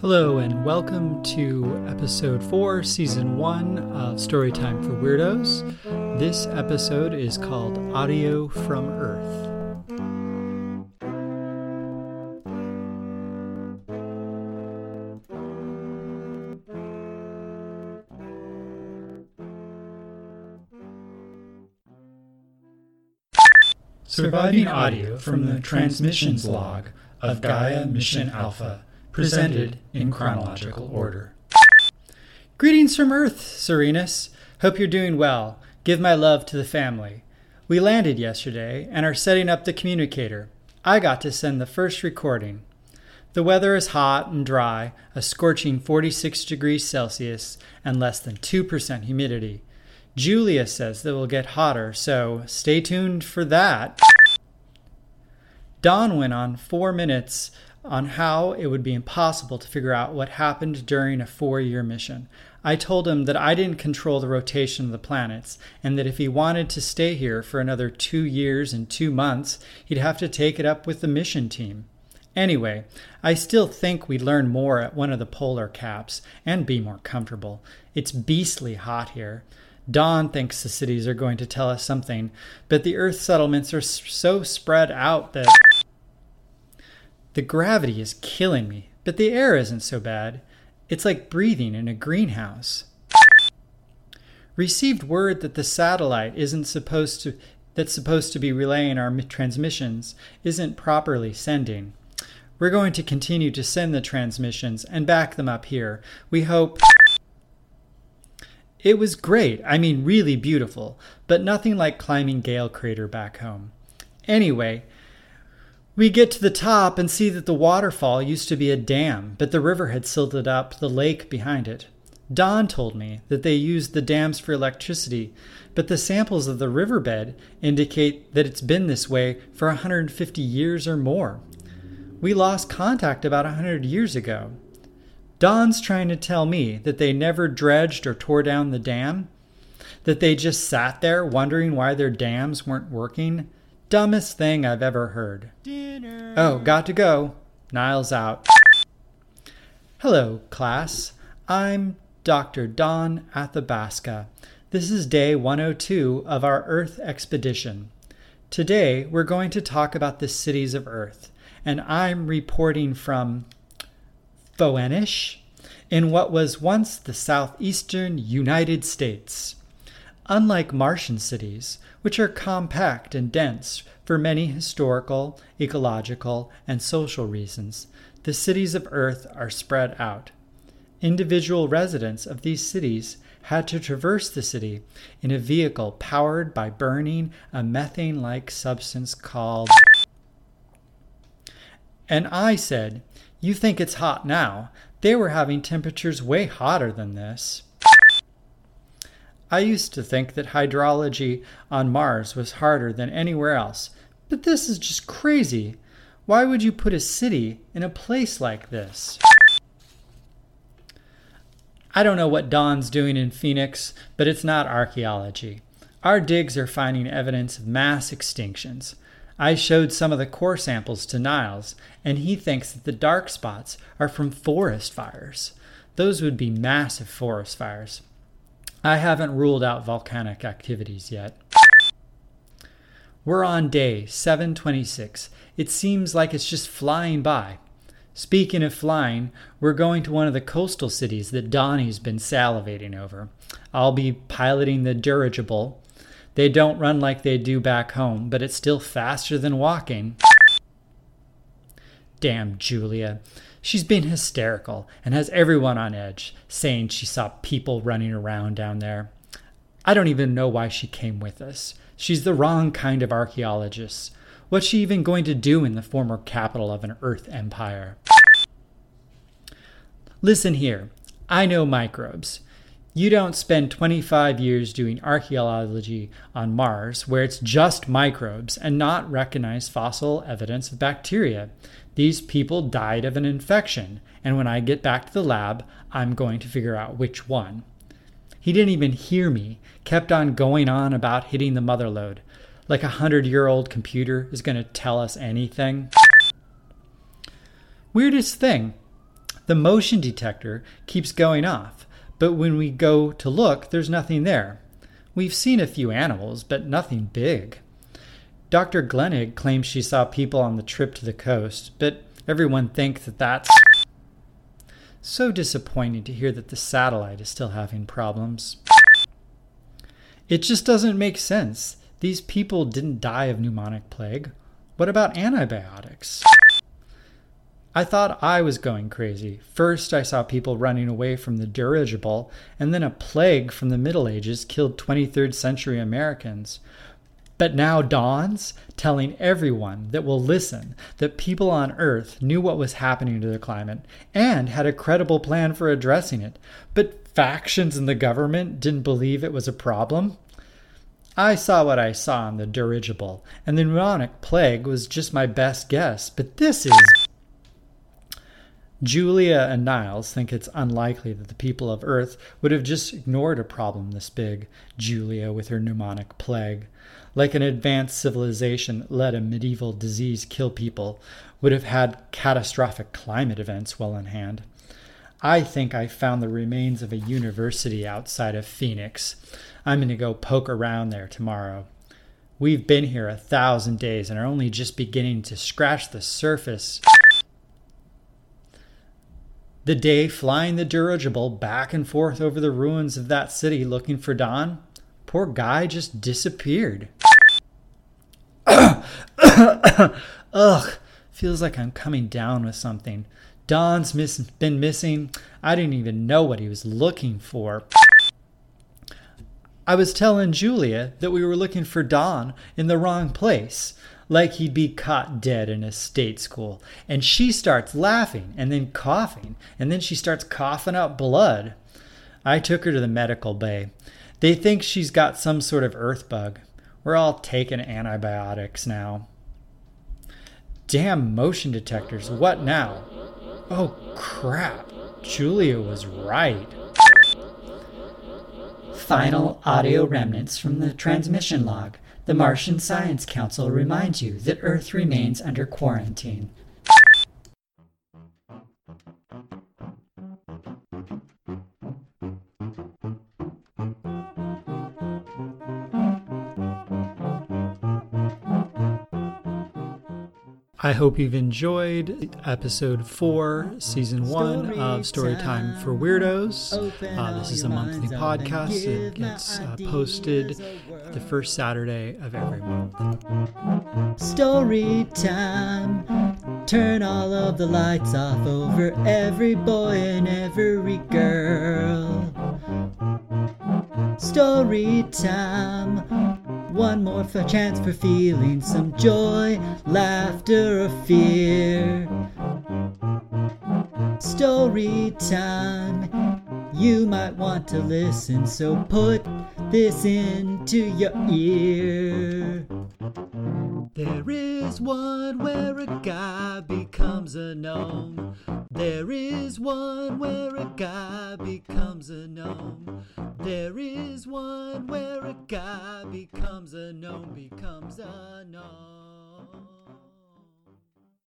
Hello, and welcome to episode 4, season 1 of Storytime for Weirdos. This episode is called Audio from Earth. Surviving audio from the transmissions log of Gaia Mission Alpha, presented in chronological order. Greetings from Earth, Serenus. Hope you're doing well. Give my love to the family. We landed yesterday and are setting up the communicator. I got to send the first recording. The weather is hot and dry, a scorching 46 degrees Celsius and less than 2% humidity. Julia says that it will get hotter, so stay tuned for that. Don went on four minutes on how it would be impossible to figure out what happened during a four year mission. I told him that I didn't control the rotation of the planets, and that if he wanted to stay here for another two years and two months, he'd have to take it up with the mission team. Anyway, I still think we'd learn more at one of the polar caps and be more comfortable. It's beastly hot here. Don thinks the cities are going to tell us something, but the Earth settlements are so spread out that. The gravity is killing me, but the air isn't so bad. It's like breathing in a greenhouse. Received word that the satellite isn't supposed to that's supposed to be relaying our transmissions isn't properly sending. We're going to continue to send the transmissions and back them up here. We hope it was great. I mean, really beautiful, but nothing like climbing Gale Crater back home. Anyway, we get to the top and see that the waterfall used to be a dam, but the river had silted up the lake behind it. Don told me that they used the dams for electricity, but the samples of the riverbed indicate that it's been this way for 150 years or more. We lost contact about 100 years ago. Don's trying to tell me that they never dredged or tore down the dam, that they just sat there wondering why their dams weren't working. Dumbest thing I've ever heard. Dinner. Oh, got to go. Niles out. Hello, class. I'm Dr. Don Athabasca. This is day 102 of our Earth expedition. Today, we're going to talk about the cities of Earth, and I'm reporting from Phoenix in what was once the southeastern United States. Unlike Martian cities, which are compact and dense for many historical, ecological, and social reasons, the cities of Earth are spread out. Individual residents of these cities had to traverse the city in a vehicle powered by burning a methane like substance called. And I said, You think it's hot now? They were having temperatures way hotter than this. I used to think that hydrology on Mars was harder than anywhere else, but this is just crazy. Why would you put a city in a place like this? I don't know what Don's doing in Phoenix, but it's not archaeology. Our digs are finding evidence of mass extinctions. I showed some of the core samples to Niles, and he thinks that the dark spots are from forest fires. Those would be massive forest fires. I haven't ruled out volcanic activities yet. We're on day 726. It seems like it's just flying by. Speaking of flying, we're going to one of the coastal cities that Donnie's been salivating over. I'll be piloting the dirigible, they don't run like they do back home, but it's still faster than walking. Damn Julia. She's been hysterical and has everyone on edge, saying she saw people running around down there. I don't even know why she came with us. She's the wrong kind of archaeologist. What's she even going to do in the former capital of an Earth empire? Listen here. I know microbes. You don't spend 25 years doing archaeology on Mars where it's just microbes and not recognize fossil evidence of bacteria. These people died of an infection, and when I get back to the lab, I'm going to figure out which one. He didn't even hear me, kept on going on about hitting the mother lode. Like a hundred year old computer is going to tell us anything. Weirdest thing The motion detector keeps going off, but when we go to look, there's nothing there. We've seen a few animals, but nothing big. Dr. Glenig claims she saw people on the trip to the coast, but everyone thinks that that's so disappointing to hear that the satellite is still having problems. It just doesn't make sense. These people didn't die of pneumonic plague. What about antibiotics? I thought I was going crazy. First, I saw people running away from the dirigible, and then a plague from the Middle Ages killed 23rd century Americans. But now Don's telling everyone that will listen that people on Earth knew what was happening to the climate and had a credible plan for addressing it, but factions in the government didn't believe it was a problem. I saw what I saw in the dirigible, and the pneumonic plague was just my best guess, but this is. Julia and Niles think it's unlikely that the people of Earth would have just ignored a problem this big, Julia with her pneumonic plague like an advanced civilization let a medieval disease kill people, would have had catastrophic climate events well in hand. I think I found the remains of a university outside of Phoenix. I'm going to go poke around there tomorrow. We've been here a thousand days and are only just beginning to scratch the surface. The day flying the dirigible back and forth over the ruins of that city looking for Don, poor guy just disappeared. Ugh, feels like I'm coming down with something. Don's miss- been missing. I didn't even know what he was looking for. I was telling Julia that we were looking for Don in the wrong place, like he'd be caught dead in a state school. And she starts laughing and then coughing, and then she starts coughing up blood. I took her to the medical bay. They think she's got some sort of earth bug. We're all taking antibiotics now. Damn motion detectors, what now? Oh crap, Julia was right. Final audio remnants from the transmission log. The Martian Science Council reminds you that Earth remains under quarantine. I hope you've enjoyed episode four, season one of Storytime for Weirdos. Uh, this is a monthly podcast. It gets uh, posted the first Saturday of every month. Story time. Turn all of the lights off over every boy and every girl. Story time. One more for chance for feeling some joy, laughter, or fear. Story time. You might want to listen, so put this into your ear. There is one where a guy becomes a gnome. There is one where a guy becomes a gnome. There is one where a guy becomes a gnome, becomes a gnome.